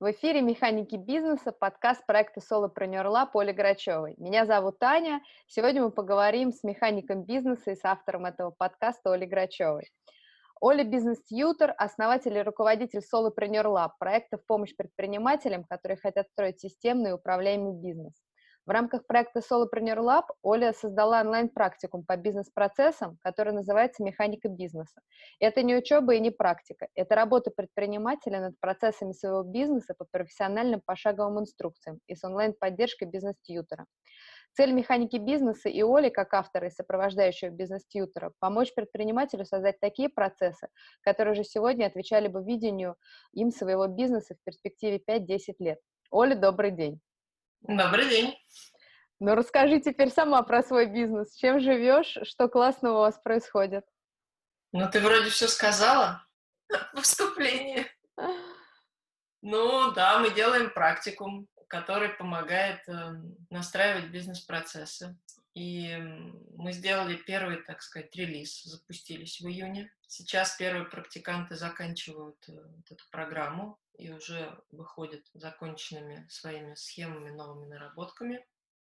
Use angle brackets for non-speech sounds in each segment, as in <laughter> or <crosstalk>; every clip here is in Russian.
В эфире «Механики бизнеса», подкаст проекта Solopreneur Lab Оли Грачевой. Меня зовут Таня. Сегодня мы поговорим с механиком бизнеса и с автором этого подкаста Олей Грачевой. Оля бизнес-тьютер, основатель и руководитель Solopreneur Lab, проекта в помощь предпринимателям, которые хотят строить системный и управляемый бизнес. В рамках проекта Solopreneur Lab Оля создала онлайн-практикум по бизнес-процессам, который называется «Механика бизнеса». Это не учеба и не практика. Это работа предпринимателя над процессами своего бизнеса по профессиональным пошаговым инструкциям и с онлайн-поддержкой бизнес-тьютера. Цель механики бизнеса и Оли, как автора и сопровождающего бизнес-тьютера, помочь предпринимателю создать такие процессы, которые же сегодня отвечали бы видению им своего бизнеса в перспективе 5-10 лет. Оля, добрый день. Добрый день. Ну, расскажи теперь сама про свой бизнес. Чем живешь? Что классного у вас происходит? Ну, ты вроде все сказала <laughs> в вступлении. Ну, да, мы делаем практикум, который помогает э, настраивать бизнес-процессы. И мы сделали первый, так сказать, релиз, запустились в июне. Сейчас первые практиканты заканчивают э, вот эту программу и уже выходят законченными своими схемами, новыми наработками.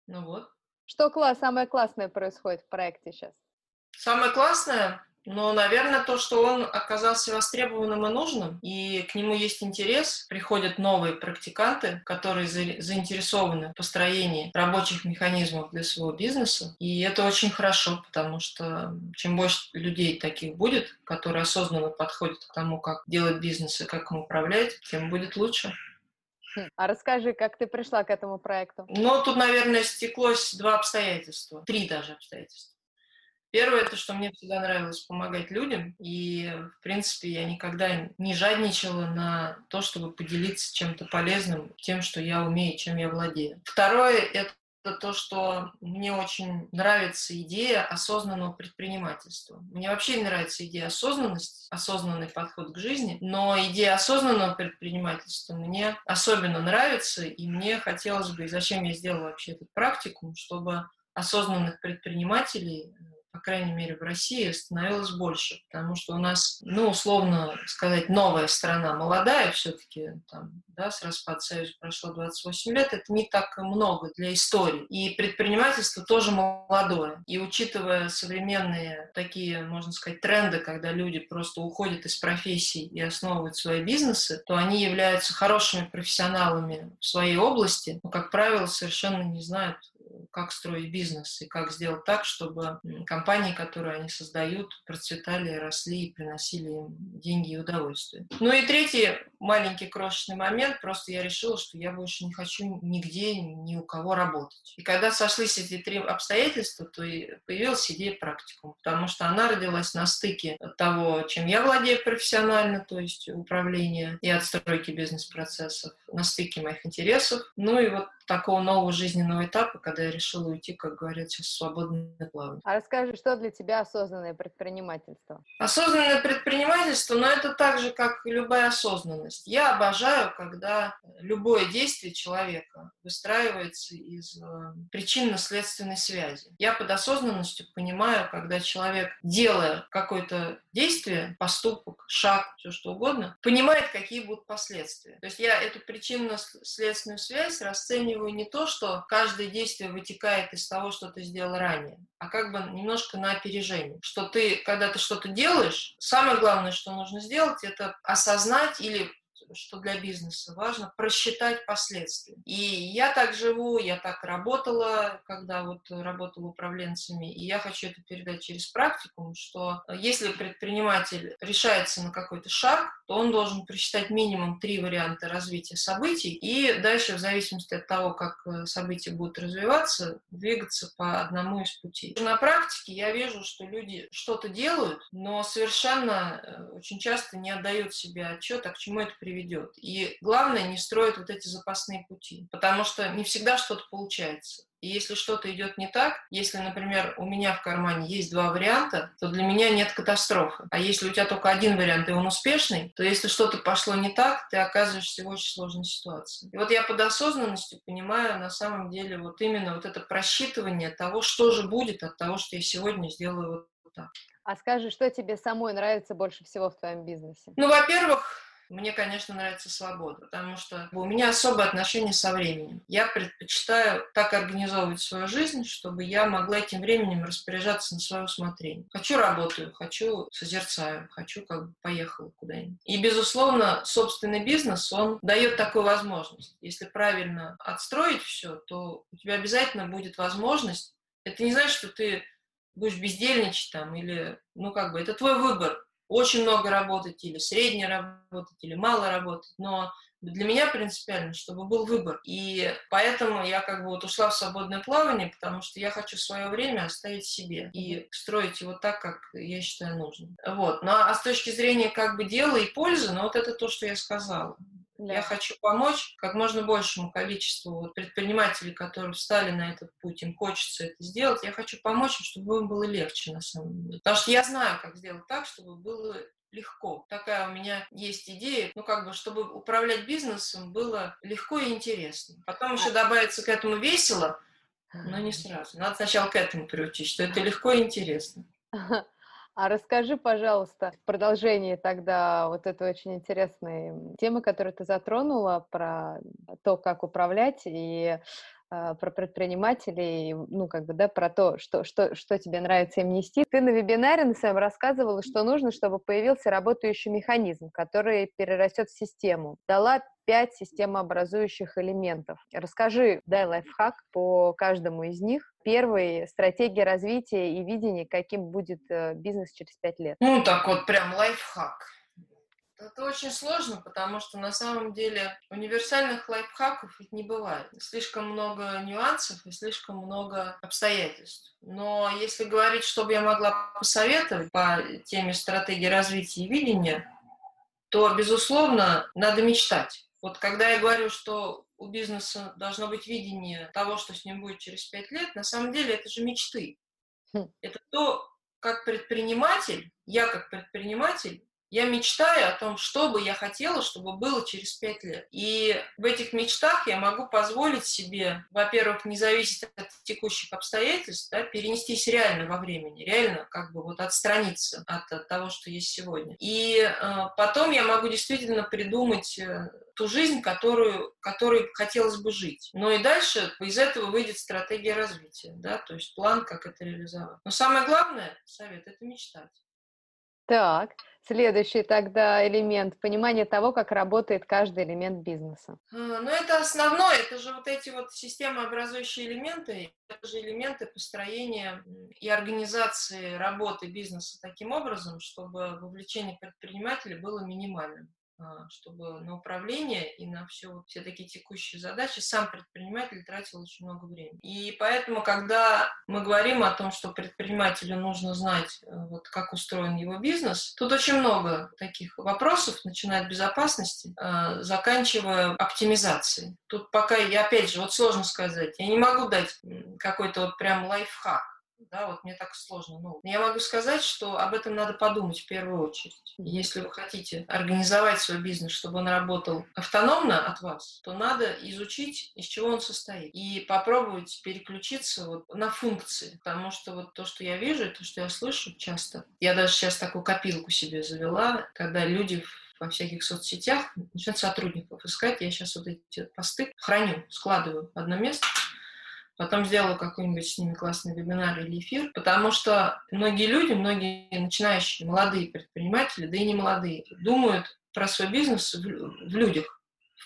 Ну вот. Что класс, самое классное происходит в проекте сейчас? Самое классное но, наверное, то, что он оказался востребованным и нужным, и к нему есть интерес, приходят новые практиканты, которые заинтересованы в построении рабочих механизмов для своего бизнеса. И это очень хорошо, потому что чем больше людей таких будет, которые осознанно подходят к тому, как делать бизнес и как им управлять, тем будет лучше. А расскажи, как ты пришла к этому проекту? Ну, тут, наверное, стеклось два обстоятельства, три даже обстоятельства. Первое, это что мне всегда нравилось помогать людям, и, в принципе, я никогда не жадничала на то, чтобы поделиться чем-то полезным, тем, что я умею, чем я владею. Второе, это это то, что мне очень нравится идея осознанного предпринимательства. Мне вообще нравится идея осознанности, осознанный подход к жизни, но идея осознанного предпринимательства мне особенно нравится, и мне хотелось бы, и зачем я сделала вообще этот практикум, чтобы осознанных предпринимателей по крайней мере, в России становилось больше, потому что у нас, ну, условно сказать, новая страна, молодая все-таки, там, да, с распад Союза прошло 28 лет, это не так много для истории. И предпринимательство тоже молодое. И учитывая современные такие, можно сказать, тренды, когда люди просто уходят из профессий и основывают свои бизнесы, то они являются хорошими профессионалами в своей области, но, как правило, совершенно не знают, как строить бизнес и как сделать так, чтобы компании, которые они создают, процветали, росли и приносили им деньги и удовольствие. Ну и третий маленький крошечный момент, просто я решила, что я больше не хочу нигде, ни у кого работать. И когда сошлись эти три обстоятельства, то и появилась идея практикум, потому что она родилась на стыке того, чем я владею профессионально, то есть управление и отстройки бизнес-процессов, на стыке моих интересов. Ну и вот такого нового жизненного этапа, когда я решила уйти, как говорят сейчас, в свободное плавание. А расскажи, что для тебя осознанное предпринимательство? Осознанное предпринимательство, но это так же, как и любая осознанность. Я обожаю, когда любое действие человека выстраивается из э, причинно-следственной связи. Я под осознанностью понимаю, когда человек, делая какое-то действие, поступок, шаг, все что угодно, понимает, какие будут последствия. То есть я эту причинно-следственную связь расцениваю не то, что каждое действие вытекает из того, что ты сделал ранее, а как бы немножко на опережение. Что ты, когда ты что-то делаешь, самое главное, что нужно сделать, это осознать или что для бизнеса важно, просчитать последствия. И я так живу, я так работала, когда вот работала управленцами, и я хочу это передать через практику, что если предприниматель решается на какой-то шаг, то он должен просчитать минимум три варианта развития событий, и дальше, в зависимости от того, как э, события будут развиваться, двигаться по одному из путей. На практике я вижу, что люди что-то делают, но совершенно э, очень часто не отдают себе отчет, а к чему это приведет ведет. И главное, не строить вот эти запасные пути, потому что не всегда что-то получается. И если что-то идет не так, если, например, у меня в кармане есть два варианта, то для меня нет катастрофы. А если у тебя только один вариант, и он успешный, то если что-то пошло не так, ты оказываешься в очень сложной ситуации. И вот я под осознанностью понимаю на самом деле вот именно вот это просчитывание того, что же будет от того, что я сегодня сделаю вот так. А скажи, что тебе самой нравится больше всего в твоем бизнесе? Ну, во-первых, мне, конечно, нравится свобода, потому что у меня особое отношение со временем. Я предпочитаю так организовывать свою жизнь, чтобы я могла этим временем распоряжаться на свое усмотрение. Хочу работаю, хочу созерцаю, хочу как бы поехала куда-нибудь. И, безусловно, собственный бизнес, он дает такую возможность. Если правильно отстроить все, то у тебя обязательно будет возможность. Это не значит, что ты будешь бездельничать там или, ну как бы, это твой выбор очень много работать или средне работать, или мало работать, но для меня принципиально, чтобы был выбор. И поэтому я как бы вот ушла в свободное плавание, потому что я хочу свое время оставить себе и строить его так, как я считаю нужным. Вот. Ну, а с точки зрения как бы дела и пользы, ну вот это то, что я сказала. Да. Я хочу помочь как можно большему количеству предпринимателей, которые встали на этот путь, им хочется это сделать. Я хочу помочь им, чтобы им было легче на самом деле. Потому что я знаю, как сделать так, чтобы было легко. Такая у меня есть идея, ну как бы, чтобы управлять бизнесом было легко и интересно. Потом еще добавиться к этому весело, но не сразу. Надо сначала к этому приучить, что это легко и интересно. <laughs> А расскажи, пожалуйста, в продолжении тогда вот этой очень интересной темы, которую ты затронула, про то, как управлять и про предпринимателей, ну, как бы, да, про то, что, что, что тебе нравится им нести. Ты на вебинаре на своем рассказывала, что нужно, чтобы появился работающий механизм, который перерастет в систему. Дала пять системообразующих элементов. Расскажи, дай лайфхак по каждому из них. Первый — стратегия развития и видение, каким будет э, бизнес через пять лет. Ну, так вот прям лайфхак. Это очень сложно, потому что на самом деле универсальных лайфхаков ведь не бывает. Слишком много нюансов и слишком много обстоятельств. Но если говорить, что бы я могла посоветовать по теме стратегии развития и видения, то, безусловно, надо мечтать. Вот когда я говорю, что у бизнеса должно быть видение того, что с ним будет через пять лет, на самом деле это же мечты. Хм. Это то, как предприниматель, я как предприниматель я мечтаю о том, что бы я хотела, чтобы было через пять лет. И в этих мечтах я могу позволить себе, во-первых, не зависеть от текущих обстоятельств, да, перенестись реально во времени, реально как бы вот отстраниться от, от того, что есть сегодня. И э, потом я могу действительно придумать э, ту жизнь, которую, которой хотелось бы жить. Но и дальше из этого выйдет стратегия развития, да, то есть план, как это реализовать. Но самое главное, совет, это мечтать. Так, Следующий тогда элемент – понимание того, как работает каждый элемент бизнеса. А, ну, это основное, это же вот эти вот системообразующие элементы, это же элементы построения и организации работы бизнеса таким образом, чтобы вовлечение предпринимателя было минимальным. А, чтобы на управление и на все, все такие текущие задачи сам предприниматель тратил очень много времени. И поэтому, когда мы говорим о том, что предпринимателю нужно знать, э, вот, как устроен его бизнес, тут очень много таких вопросов, начиная от безопасности, а, заканчивая оптимизацией. Тут пока, я опять же, вот сложно сказать, я не могу дать какой-то вот прям лайфхак, да, вот мне так сложно. Ну, я могу сказать, что об этом надо подумать в первую очередь. Если вы хотите организовать свой бизнес, чтобы он работал автономно от вас, то надо изучить, из чего он состоит, и попробовать переключиться вот на функции, потому что вот то, что я вижу, то, что я слышу часто, я даже сейчас такую копилку себе завела, когда люди во всяких соцсетях начинают сотрудников искать. Я сейчас вот эти посты храню, складываю в одно место, потом сделаю какой-нибудь с ними классный вебинар или эфир, потому что многие люди, многие начинающие молодые предприниматели, да и не молодые, думают про свой бизнес в, людях,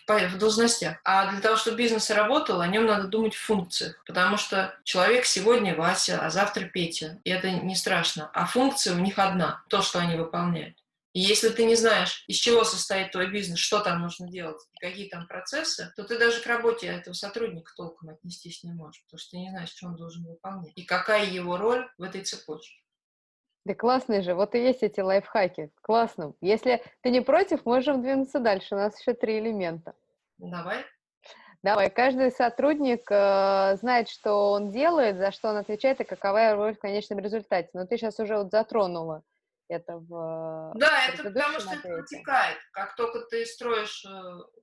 в должностях. А для того, чтобы бизнес работал, о нем надо думать в функциях, потому что человек сегодня Вася, а завтра Петя, и это не страшно. А функция у них одна, то, что они выполняют. И если ты не знаешь, из чего состоит твой бизнес, что там нужно делать и какие там процессы, то ты даже к работе этого сотрудника толком отнестись не можешь, потому что ты не знаешь, что он должен выполнять и какая его роль в этой цепочке. Да классные же, вот и есть эти лайфхаки. Классно. Если ты не против, можем двинуться дальше. У нас еще три элемента. Давай. Давай, каждый сотрудник э, знает, что он делает, за что он отвечает и какова его роль в конечном результате. Но ты сейчас уже вот затронула это в Да, это потому что это протекает. Как только ты строишь э,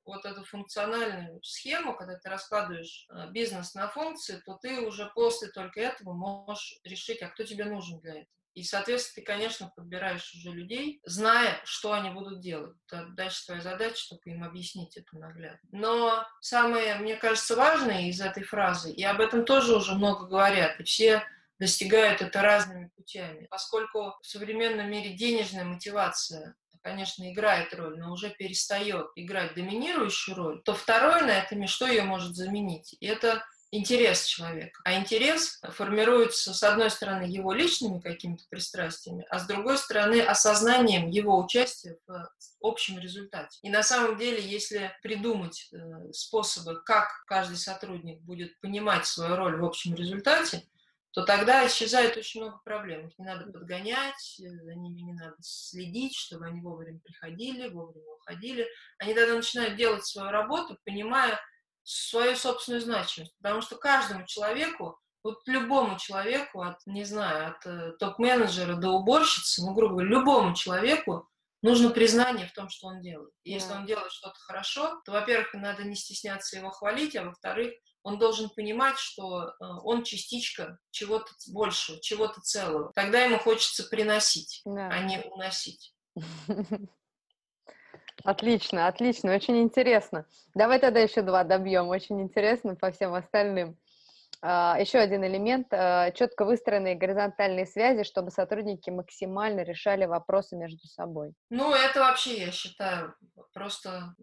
вот эту функциональную схему, когда ты раскладываешь э, бизнес на функции, то ты уже после только этого можешь решить, а кто тебе нужен для этого. И, соответственно, ты, конечно, подбираешь уже людей, зная, что они будут делать. Это дальше твоя задача, чтобы им объяснить это наглядно. Но самое, мне кажется, важное из этой фразы, и об этом тоже уже много говорят, и все достигают это разными путями. Поскольку в современном мире денежная мотивация конечно, играет роль, но уже перестает играть доминирующую роль, то второе на этом, что ее может заменить? Это интерес человека. А интерес формируется, с одной стороны, его личными какими-то пристрастиями, а с другой стороны, осознанием его участия в общем результате. И на самом деле, если придумать э, способы, как каждый сотрудник будет понимать свою роль в общем результате, то тогда исчезает очень много проблем. Их не надо подгонять, э, за ними не надо следить, чтобы они вовремя приходили, вовремя уходили. Они тогда начинают делать свою работу, понимая, свою собственную значимость. Потому что каждому человеку, вот любому человеку, от, не знаю, от э, топ-менеджера до уборщицы, ну, грубо говоря, любому человеку нужно признание в том, что он делает. И если он делает что-то хорошо, то, во-первых, надо не стесняться его хвалить, а во-вторых, он должен понимать, что э, он частичка чего-то большего, чего-то целого. Тогда ему хочется приносить, yeah. а не уносить. <laughs> Отлично, отлично, очень интересно. Давай тогда еще два добьем, очень интересно по всем остальным. Uh, еще один элемент uh, — четко выстроенные горизонтальные связи, чтобы сотрудники максимально решали вопросы между собой. Ну, это вообще, я считаю, просто...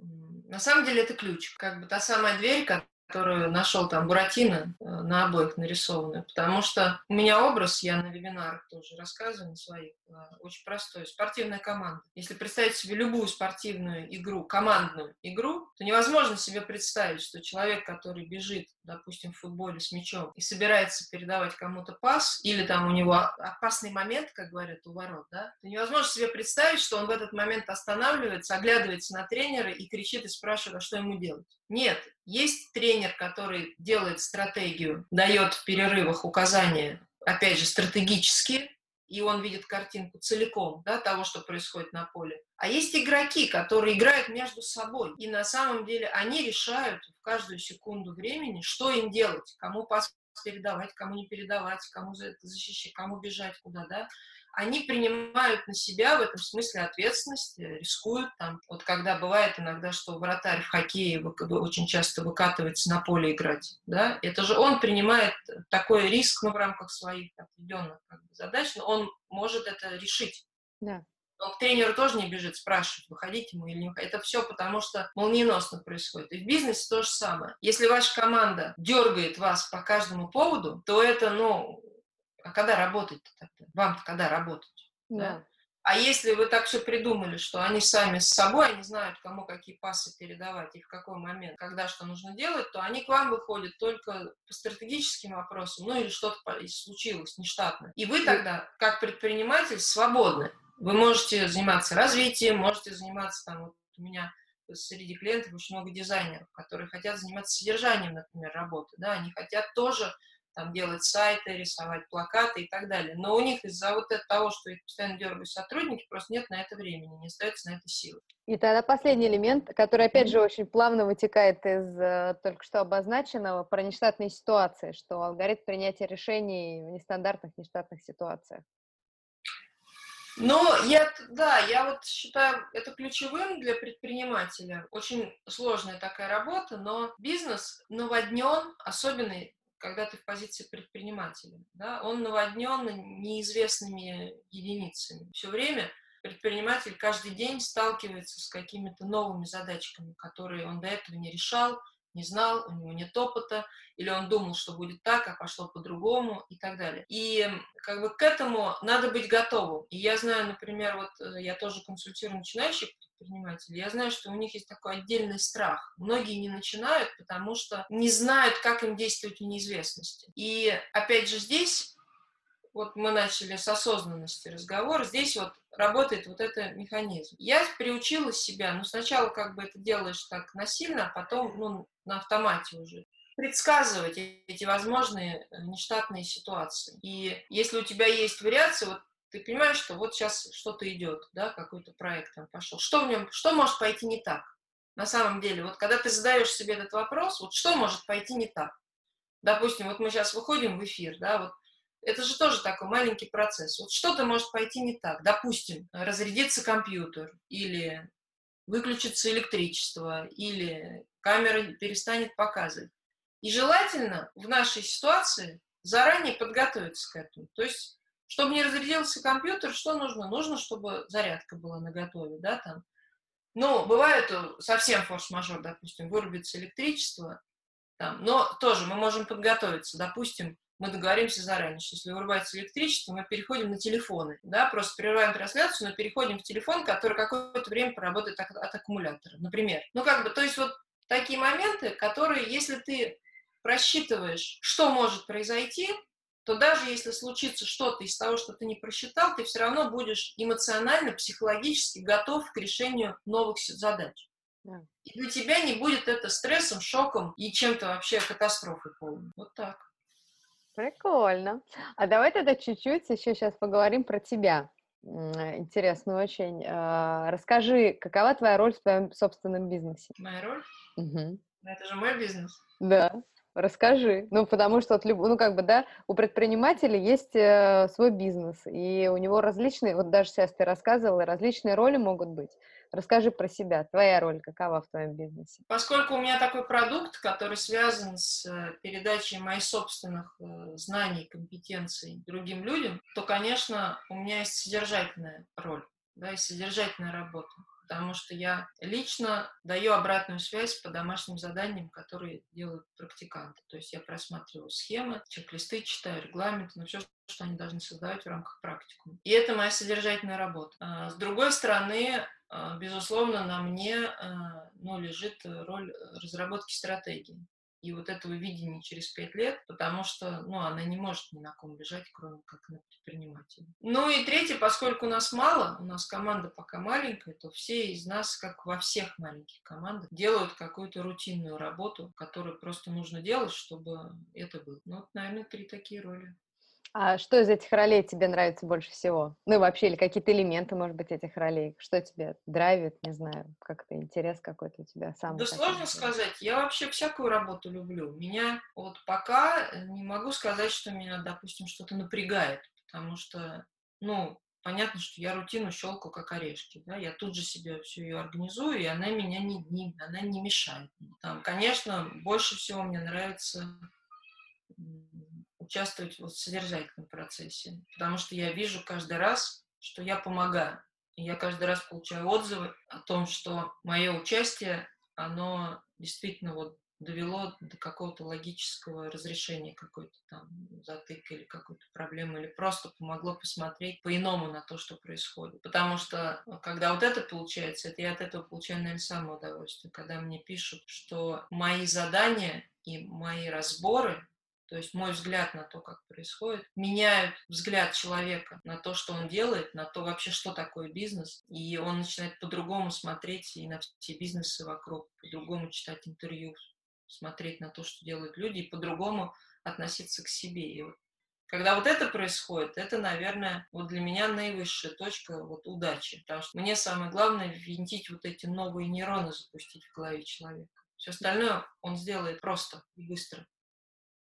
На самом деле это ключ. Как бы та самая дверь, которую нашел там Буратино э, на обоих нарисованную, потому что у меня образ, я на вебинарах тоже рассказываю на своих, э, очень простой. Спортивная команда. Если представить себе любую спортивную игру, командную игру, то невозможно себе представить, что человек, который бежит, допустим, в футболе с мячом и собирается передавать кому-то пас, или там у него опасный момент, как говорят у ворот, да, то невозможно себе представить, что он в этот момент останавливается, оглядывается на тренера и кричит и спрашивает, а что ему делать. Нет, есть тренер, который делает стратегию, дает в перерывах указания, опять же, стратегические, и он видит картинку целиком, да, того, что происходит на поле. А есть игроки, которые играют между собой, и на самом деле они решают в каждую секунду времени, что им делать, кому пас передавать, кому не передавать, кому защищать, кому бежать, куда, да они принимают на себя в этом смысле ответственность, э, рискуют там. Вот когда бывает иногда, что вратарь в хоккее очень часто выкатывается на поле играть, да, это же он принимает такой риск, ну, в рамках своих определенных как бы, задач, но он может это решить. Да. Он к тренеру тоже не бежит спрашивать, выходить ему или не выходить. Это все потому, что молниеносно происходит. И в бизнесе то же самое. Если ваша команда дергает вас по каждому поводу, то это, ну, а когда работать-то тогда? Вам-то когда работать? Да. да? А если вы так все придумали, что они сами с собой, они знают, кому какие пасы передавать и в какой момент, когда что нужно делать, то они к вам выходят только по стратегическим вопросам, ну или что-то случилось нештатно. И вы тогда, как предприниматель, свободны. Вы можете заниматься развитием, можете заниматься там, вот у меня среди клиентов очень много дизайнеров, которые хотят заниматься содержанием, например, работы, да, они хотят тоже там делать сайты, рисовать плакаты и так далее. Но у них из-за вот этого того, что их постоянно дергают сотрудники, просто нет на это времени, не остается на это силы. И тогда последний элемент, который, опять же, очень плавно вытекает из э, только что обозначенного, про нештатные ситуации, что алгоритм принятия решений в нестандартных, нештатных ситуациях. Ну, я, да, я вот считаю это ключевым для предпринимателя. Очень сложная такая работа, но бизнес наводнен, особенно когда ты в позиции предпринимателя, да, он наводнен неизвестными единицами. Все время предприниматель каждый день сталкивается с какими-то новыми задачками, которые он до этого не решал, не знал, у него нет опыта, или он думал, что будет так, а пошло по-другому и так далее. И как бы к этому надо быть готовым. И я знаю, например, вот э, я тоже консультирую начинающих предпринимателей, я знаю, что у них есть такой отдельный страх. Многие не начинают, потому что не знают, как им действовать в неизвестности. И опять же здесь вот мы начали с осознанности разговор, здесь вот работает вот этот механизм. Я приучила себя, ну, сначала как бы это делаешь так насильно, а потом, ну, на автомате уже предсказывать эти возможные э, нештатные ситуации. И если у тебя есть вариации, вот ты понимаешь, что вот сейчас что-то идет, да, какой-то проект там пошел. Что в нем, что может пойти не так? На самом деле, вот когда ты задаешь себе этот вопрос, вот что может пойти не так? Допустим, вот мы сейчас выходим в эфир, да, вот Это же тоже такой маленький процесс. Вот что-то может пойти не так. Допустим, разрядится компьютер, или выключится электричество, или камера перестанет показывать. И желательно в нашей ситуации заранее подготовиться к этому. То есть, чтобы не разрядился компьютер, что нужно? Нужно, чтобы зарядка была наготове, да, там. Ну, бывает совсем форс-мажор, допустим, вырубится электричество, там, но тоже мы можем подготовиться. Допустим, мы договоримся заранее, что если вырубается электричество, мы переходим на телефоны, да, просто прерываем трансляцию, но переходим в телефон, который какое-то время поработает от, от аккумулятора, например. Ну, как бы, то есть вот такие моменты, которые, если ты просчитываешь, что может произойти, то даже если случится что-то из того, что ты не просчитал, ты все равно будешь эмоционально, психологически готов к решению новых задач. Да. И для тебя не будет это стрессом, шоком и чем-то вообще катастрофой полной. Вот так. Прикольно. А давай тогда чуть-чуть еще сейчас поговорим про тебя. Интересно очень. А, расскажи, какова твоя роль в твоем собственном бизнесе? Моя роль? Угу. Это же мой бизнес. Да. Расскажи. Ну, потому что, вот, ну, как бы, да, у предпринимателя есть э, свой бизнес, и у него различные, вот даже сейчас ты рассказывала, различные роли могут быть. Расскажи про себя. Твоя роль какова в твоем бизнесе? Поскольку у меня такой продукт, который связан с э, передачей моих собственных э, знаний, компетенций другим людям, то, конечно, у меня есть содержательная роль, да, и содержательная работа потому что я лично даю обратную связь по домашним заданиям, которые делают практиканты. То есть я просматриваю схемы, чек-листы, читаю регламенты, но все, что они должны создавать в рамках практикума. И это моя содержательная работа. А, с другой стороны, а, безусловно, на мне а, ну, лежит роль разработки стратегии и вот этого видения через пять лет, потому что, ну, она не может ни на ком лежать, кроме как на предпринимателе. Ну и третье, поскольку нас мало, у нас команда пока маленькая, то все из нас, как во всех маленьких командах, делают какую-то рутинную работу, которую просто нужно делать, чтобы это было. Ну, вот, наверное, три такие роли. А что из этих ролей тебе нравится больше всего? Ну и вообще, или какие-то элементы, может быть, этих ролей? Что тебе драйвит, не знаю, как-то интерес какой-то у тебя сам? Да сложно сказать. Я вообще всякую работу люблю. Меня вот пока э, не могу сказать, что меня, допустим, что-то напрягает, потому что, ну, понятно, что я рутину щелкаю как орешки, да, я тут же себе всю ее организую, и она меня не, не, она не мешает. Там, конечно, больше всего мне нравится участвовать вот в содержательном процессе, потому что я вижу каждый раз, что я помогаю. И я каждый раз получаю отзывы о том, что мое участие, оно действительно вот довело до какого-то логического разрешения какой-то там затыка или какой-то проблемы, или просто помогло посмотреть по-иному на то, что происходит. Потому что ну, когда вот это получается, это я от этого получаю, наверное, самое удовольствие, когда мне пишут, что мои задания и мои разборы то есть мой взгляд на то, как происходит, меняют взгляд человека на то, что он делает, на то вообще, что такое бизнес, и он начинает по-другому смотреть и на все бизнесы вокруг, по-другому читать интервью, смотреть на то, что делают люди, и по-другому относиться к себе. И вот когда вот это происходит, это, наверное, вот для меня наивысшая точка вот удачи. Потому что мне самое главное винтить вот эти новые нейроны, запустить в голове человека. Все остальное он сделает просто и быстро.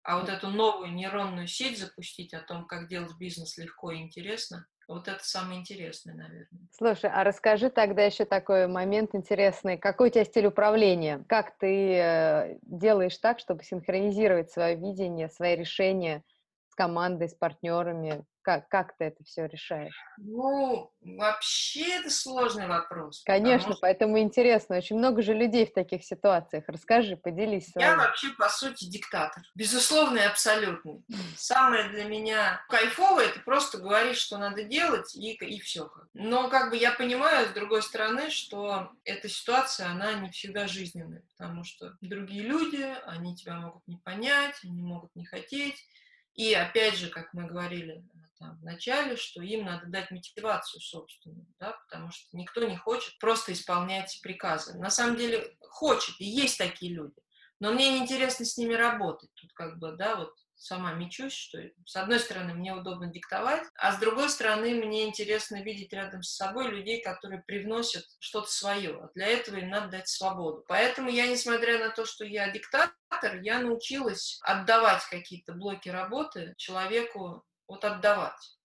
А вот эту новую нейронную сеть запустить о том, как делать бизнес легко и интересно, вот это самое интересное, наверное. Слушай, а расскажи тогда еще такой момент интересный. Какой у тебя стиль управления? Как ты э, делаешь так, чтобы синхронизировать свое видение, свои решения с командой, с партнерами? Как, как ты это все решаешь? Ну, вообще это сложный вопрос. Конечно, что... поэтому интересно. Очень много же людей в таких ситуациях. Расскажи, поделись. Своим. Я вообще, по сути, диктатор. Безусловный и абсолютный. Самое для меня кайфовое, это просто говорить, что надо делать, и, и все. Но как бы я понимаю, с другой стороны, что эта ситуация, она не всегда жизненная, потому что другие люди, они тебя могут не понять, они могут не хотеть. И опять же, как мы говорили там, в начале, что им надо дать мотивацию собственную, да, потому что никто не хочет просто исполнять приказы. На самом деле хочет, и есть такие люди, но мне неинтересно с ними работать. Тут как бы, да, вот сама мечусь, что с одной стороны мне удобно диктовать, а с другой стороны мне интересно видеть рядом с собой людей, которые привносят что-то свое. А для этого им надо дать свободу. Поэтому я, несмотря на то, что я диктатор, я научилась отдавать какие-то блоки работы человеку, вот отдавать.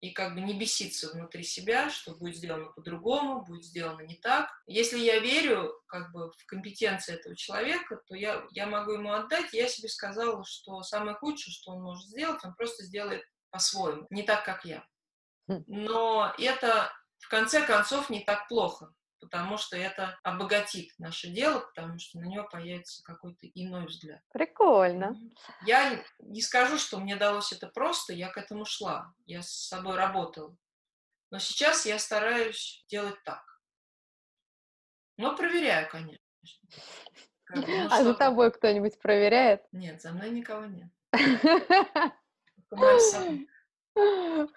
И как бы не беситься внутри себя, что будет сделано по-другому, будет сделано не так. Если я верю как бы в компетенции этого человека, то я, я могу ему отдать. Я себе сказала, что самое худшее, что он может сделать, он просто сделает по-своему, не так, как я. Хм. Но это в конце концов не так плохо потому что это обогатит наше дело, потому что на него появится какой-то иной взгляд. Прикольно. Я не скажу, что мне далось это просто, я к этому шла, я с собой работала. Но сейчас я стараюсь делать так. Но проверяю, конечно. Как ну, а за тобой кто-нибудь проверяет? Нет, за мной никого нет. <laughs>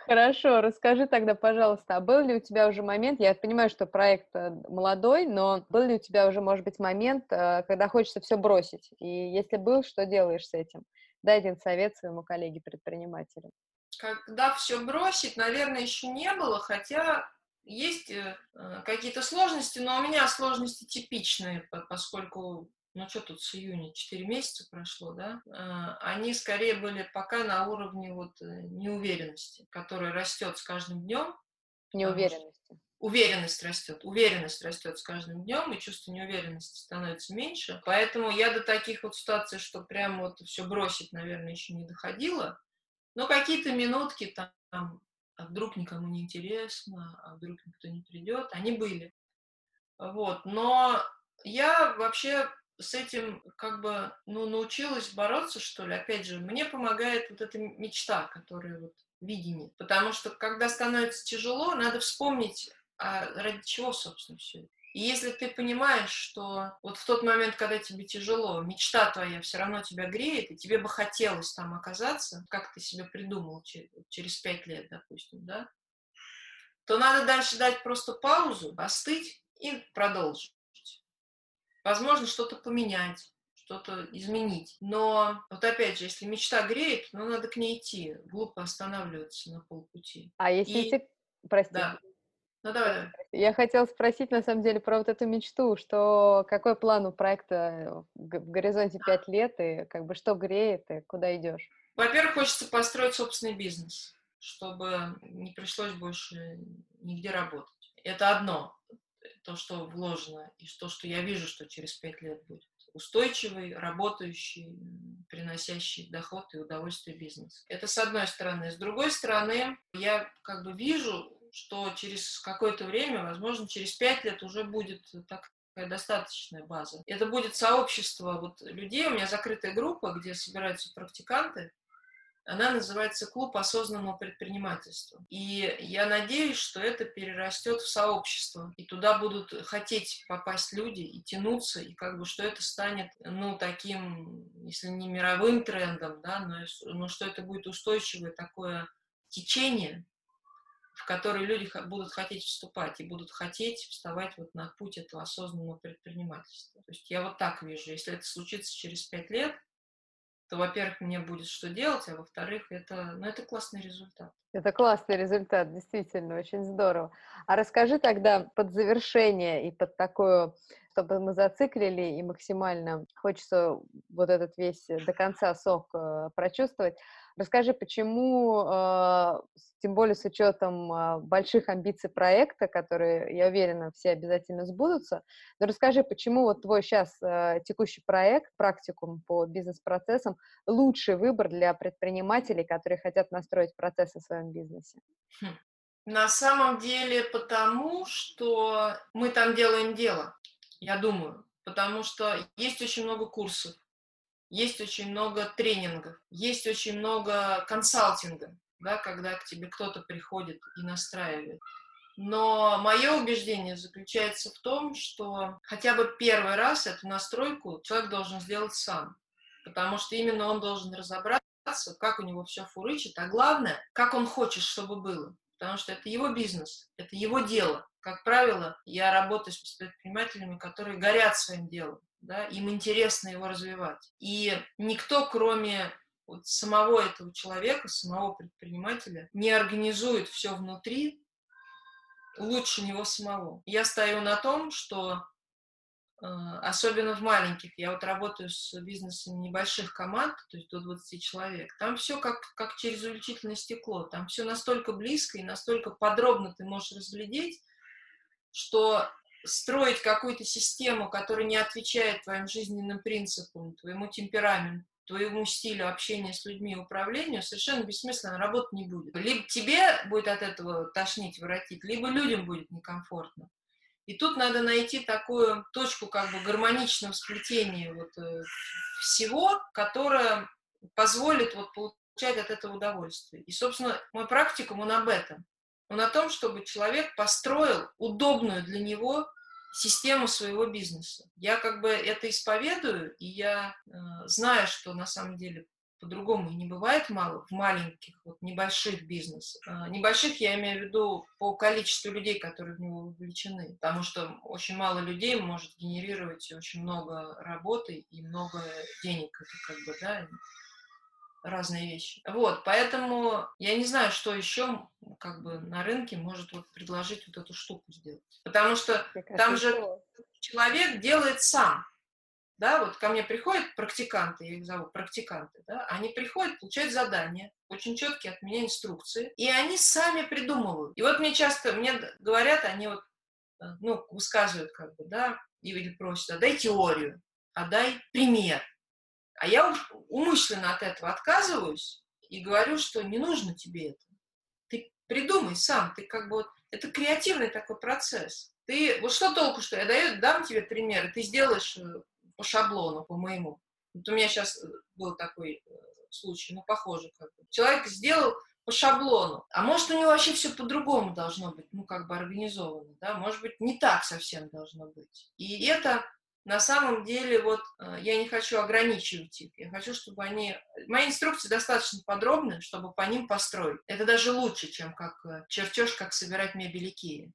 Хорошо, расскажи тогда, пожалуйста, а был ли у тебя уже момент, я понимаю, что проект э, молодой, но был ли у тебя уже, может быть, момент, э, когда хочется все бросить? И если был, что делаешь с этим? Дай один совет своему коллеге-предпринимателю. Когда все бросить, наверное, еще не было, хотя есть э, какие-то сложности, но у меня сложности типичные, поскольку ну что тут с июня, 4 месяца прошло, да, а, они скорее были пока на уровне вот э, неуверенности, которая растет с каждым днем. Неуверенности. Уверенность растет, уверенность растет с каждым днем, и чувство неуверенности становится меньше. Поэтому я до таких вот ситуаций, что прям вот все бросить, наверное, еще не доходила. Но какие-то минутки там, а вдруг никому не интересно, а вдруг никто не придет, они были. Вот, но я вообще с этим как бы, ну, научилась бороться, что ли. Опять же, мне помогает вот эта мечта, которая вот видение. Потому что, когда становится тяжело, надо вспомнить, а ради чего, собственно, все это. И если ты понимаешь, что вот в тот момент, когда тебе тяжело, мечта твоя все равно тебя греет, и тебе бы хотелось там оказаться, как ты себе придумал через пять лет, допустим, да, то надо дальше дать просто паузу, остыть и продолжить. Возможно, что-то поменять, что-то изменить. Но вот опять же, если мечта греет, ну, надо к ней идти. Глупо останавливаться на полпути. А если И... ты... Прости. Да. Ну, давай, давай. Я хотела спросить, на самом деле, про вот эту мечту, что какой план у проекта в горизонте пять лет, и как бы что греет, и куда идешь? Во-первых, хочется построить собственный бизнес, чтобы не пришлось больше нигде работать. Это одно то, что вложено, и то, что я вижу, что через пять лет будет устойчивый, работающий, приносящий доход и удовольствие бизнес. Это с одной стороны. С другой стороны, я как бы вижу, что через какое-то время, возможно, через пять лет уже будет такая достаточная база. Это будет сообщество вот людей, у меня закрытая группа, где собираются практиканты, она называется «Клуб осознанного предпринимательства». И я надеюсь, что это перерастет в сообщество, и туда будут хотеть попасть люди и тянуться, и как бы что это станет, ну, таким, если не мировым трендом, да, но, но что это будет устойчивое такое течение, в которое люди будут хотеть вступать и будут хотеть вставать вот на путь этого осознанного предпринимательства. То есть я вот так вижу, если это случится через пять лет, то, во-первых, мне будет что делать, а во-вторых, это, ну, это классный результат. Это классный результат, действительно, очень здорово. А расскажи тогда под завершение и под такую, чтобы мы зациклили и максимально хочется вот этот весь до конца сок э, прочувствовать. Расскажи, почему, а, тем более с учетом а, больших амбиций проекта, которые, я уверена, все обязательно сбудутся, но расскажи, почему вот твой сейчас а, текущий проект, практикум по бизнес-процессам, лучший выбор для предпринимателей, которые хотят настроить процессы в своем бизнесе? Хм. На самом деле потому, что мы там делаем дело, я думаю, потому что есть очень много курсов, есть очень много тренингов, есть очень много консалтинга, да, когда к тебе кто-то приходит и настраивает. Но мое убеждение заключается в том, что хотя бы первый раз эту настройку человек должен сделать сам, потому что именно он должен разобраться, как у него все фурычит, а главное, как он хочет, чтобы было, потому что это его бизнес, это его дело. Как правило, я работаю с предпринимателями, которые горят своим делом, да, им интересно его развивать. И никто, кроме вот самого этого человека, самого предпринимателя, не организует все внутри лучше него самого. Я стою на том, что а, особенно в маленьких. Я вот работаю с бизнесами небольших команд, то есть до 20 человек. Там все как, как через увеличительное стекло. Там все настолько близко и настолько подробно ты можешь разглядеть, что строить какую-то систему, которая не отвечает твоим жизненным принципам, твоему темпераменту, твоему стилю общения с людьми управлению, совершенно бессмысленно, работать не будет. Либо тебе будет от этого тошнить, воротить, либо людям будет некомфортно. И тут надо найти такую точку как бы гармоничного сплетения вот, э, всего, которая позволит вот, получать от этого удовольствие. И, собственно, мой практикум, он об этом. Он о том, чтобы человек построил удобную для него систему своего бизнеса. Я как бы это исповедую, и я э, знаю, что на самом деле по-другому не бывает мало в маленьких, вот небольших бизнесах. А, небольших я имею в виду по количеству людей, которые в него вовлечены, потому что очень мало людей может генерировать очень много работы и много денег. Это как бы, да, разные вещи. Вот, поэтому я не знаю, что еще как бы на рынке может вот предложить вот эту штуку сделать. Потому что там же человек делает сам да, вот ко мне приходят практиканты, я их зову практиканты, да, они приходят, получают задания, очень четкие от меня инструкции, и они сами придумывают. И вот мне часто, мне говорят, они вот, э, ну, высказывают как бы, да, или просят, а дай теорию, а дай пример. А я умышленно от этого отказываюсь и говорю, что не нужно тебе это. Ты придумай сам, ты как бы вот, это креативный такой процесс. Ты, вот что толку, что я даю, дам тебе пример, ты сделаешь э, по шаблону, по моему. Вот у меня сейчас э, был такой э, случай, ну, похоже как бы. Человек сделал по шаблону, а может, у него вообще все по-другому должно быть, ну, как бы организовано, да, может быть, не так совсем должно быть. И это на самом деле, вот, э, я не хочу ограничивать их, я хочу, чтобы они... Мои инструкции достаточно подробные, чтобы по ним построить. Это даже лучше, чем как чертеж, как собирать мебель Икеи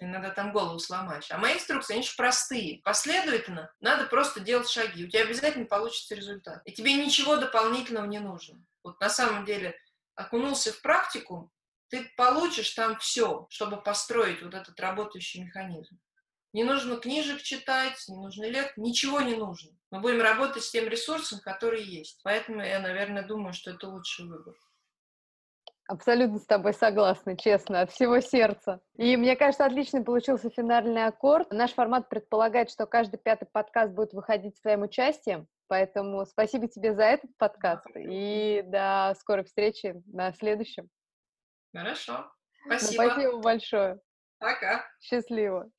иногда там голову сломаешь. А мои инструкции, они же простые. Последовательно надо просто делать шаги. У тебя обязательно получится результат. И тебе ничего дополнительного не нужно. Вот на самом деле окунулся в практику, ты получишь там все, чтобы построить вот этот работающий механизм. Не нужно книжек читать, не нужно лет, ничего не нужно. Мы будем работать с тем ресурсом, который есть. Поэтому я, наверное, думаю, что это лучший выбор. Абсолютно с тобой согласна, честно, от всего сердца. И мне кажется, отличный получился финальный аккорд. Наш формат предполагает, что каждый пятый подкаст будет выходить своим участием, поэтому спасибо тебе за этот подкаст и до скорой встречи на следующем. Хорошо. Ну, спасибо. Ну, спасибо большое. Пока. Счастливо.